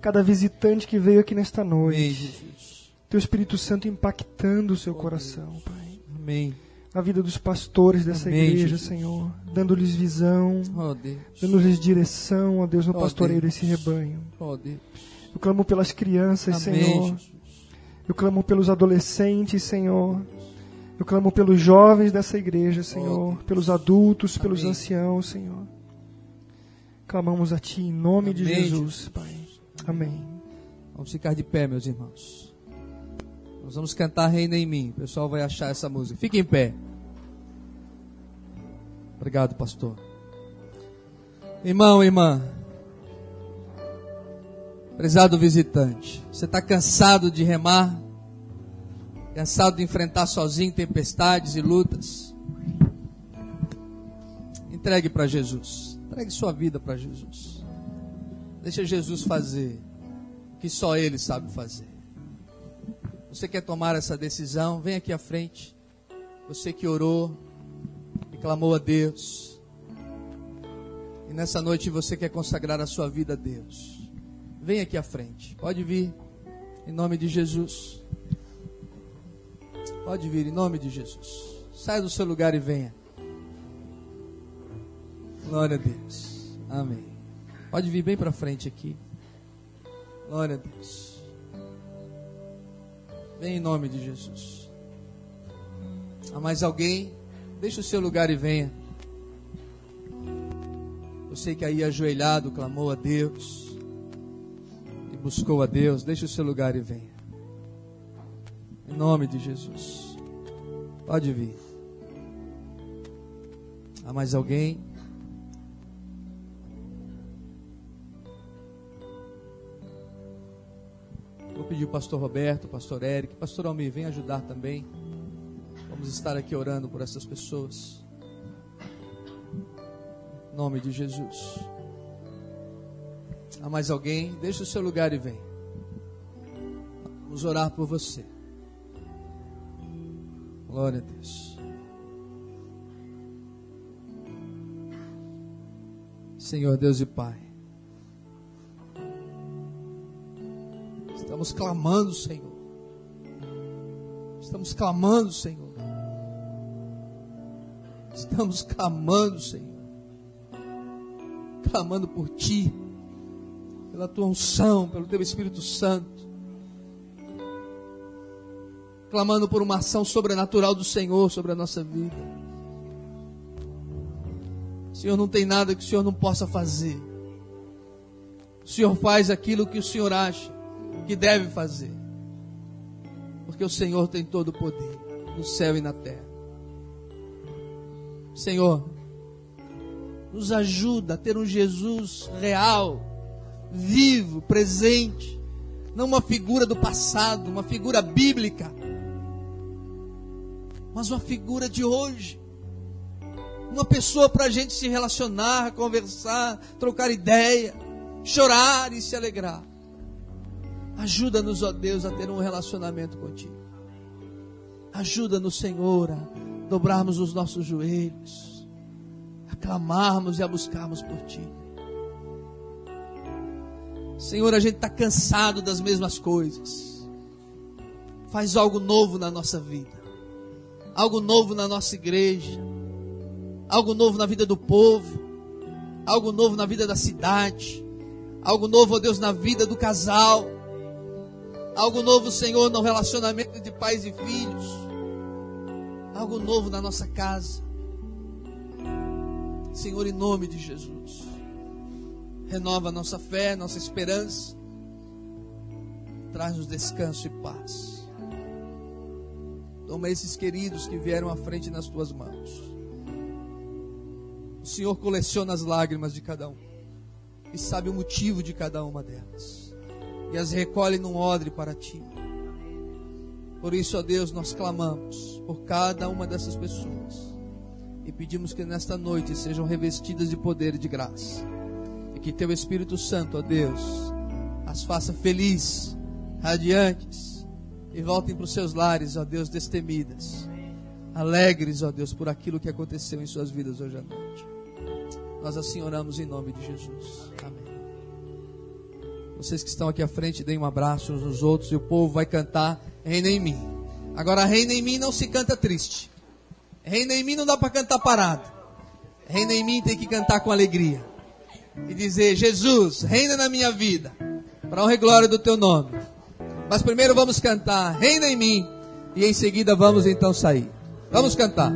Cada visitante que veio aqui nesta Amém, noite. Jesus. Teu Espírito Santo impactando o seu Oh, coração, Pai. Amém. Na vida dos pastores dessa Amém, igreja, Jesus. Senhor. Dando-lhes visão, Oh, dando-lhes direção, ó Deus, no Oh, pastoreio Deus. desse rebanho. Oh, Deus. Eu clamo pelas crianças, Amém, Senhor. Jesus. Eu clamo pelos adolescentes, Senhor. Eu clamo pelos jovens dessa igreja, Senhor. Pelos adultos, pelos Amém. anciãos, Senhor. Clamamos a Ti em nome de Amém, Jesus, Jesus. Pai. Amém. Vamos ficar de pé, meus irmãos. Nós vamos cantar Reina em mim. O pessoal vai achar essa música. Fique em pé. Obrigado, pastor. Irmão, irmã. Prezado visitante, você está cansado de remar? Cansado de enfrentar sozinho tempestades e lutas? Entregue para Jesus. Entregue sua vida para Jesus. Deixa Jesus fazer o que só Ele sabe fazer. Você quer tomar essa decisão? Vem aqui à frente. Você que orou e clamou a Deus. E nessa noite você quer consagrar a sua vida a Deus. Vem aqui à frente. Pode vir. Em nome de Jesus. Pode vir em nome de Jesus. Saia do seu lugar e venha. Glória a Deus. Amém. Pode vir bem para frente aqui. Glória a Deus. Vem em nome de Jesus. Há mais alguém? Deixe o seu lugar e venha. Você que aí ajoelhado clamou a Deus buscou a Deus, deixe o seu lugar e venha. Em nome de Jesus. Pode vir. Há mais alguém? Pedir o pastor Roberto, o pastor Eric, pastor Almir, vem ajudar também. Vamos estar aqui orando por essas pessoas. Em nome de Jesus. Há mais alguém? Deixa o seu lugar e vem. Vamos orar por você. Glória a Deus. Senhor Deus e Pai. Estamos clamando, Senhor. Estamos clamando, Senhor. Estamos clamando, Senhor. Clamando por Ti pela tua unção, pelo teu Espírito Santo. Clamando por uma ação sobrenatural do Senhor sobre a nossa vida. Senhor, não tem nada que o Senhor não possa fazer. O Senhor faz aquilo que o Senhor acha que deve fazer. Porque o Senhor tem todo o poder no céu e na terra. Senhor, nos ajuda a ter um Jesus real vivo, presente, não uma figura do passado, uma figura bíblica, mas uma figura de hoje. Uma pessoa para a gente se relacionar, conversar, trocar ideia, chorar e se alegrar. Ajuda-nos, ó Deus, a ter um relacionamento contigo. Ajuda-nos, Senhor, a dobrarmos os nossos joelhos, a clamarmos e a buscarmos por Ti. Senhor, a gente está cansado das mesmas coisas. Faz algo novo na nossa vida, algo novo na nossa igreja, algo novo na vida do povo, algo novo na vida da cidade, algo novo, ó Deus, na vida do casal, algo novo, Senhor, no relacionamento de pais e filhos, algo novo na nossa casa. Senhor, em nome de Jesus renova nossa fé, nossa esperança, traz-nos descanso e paz. Toma esses queridos que vieram à frente nas tuas mãos. O Senhor coleciona as lágrimas de cada um e sabe o motivo de cada uma delas e as recolhe num odre para ti. Por isso, ó Deus, nós clamamos por cada uma dessas pessoas e pedimos que nesta noite sejam revestidas de poder e de graça que teu Espírito Santo, ó Deus, as faça felizes, radiantes e voltem para os seus lares, ó Deus, destemidas, alegres, ó Deus, por aquilo que aconteceu em suas vidas hoje à noite. Nós assim oramos em nome de Jesus. Amém. Vocês que estão aqui à frente, deem um abraço uns nos outros e o povo vai cantar Reina em mim. Agora, Reina em mim não se canta triste. Reina em mim não dá para cantar parado. Reina em mim tem que cantar com alegria e dizer: Jesus, reina na minha vida, para honra e glória do teu nome. Mas primeiro vamos cantar: Reina em mim, e em seguida vamos então sair. Vamos cantar.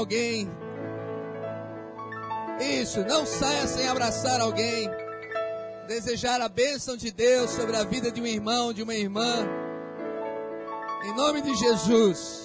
alguém. Isso, não saia sem abraçar alguém. Desejar a bênção de Deus sobre a vida de um irmão, de uma irmã. Em nome de Jesus.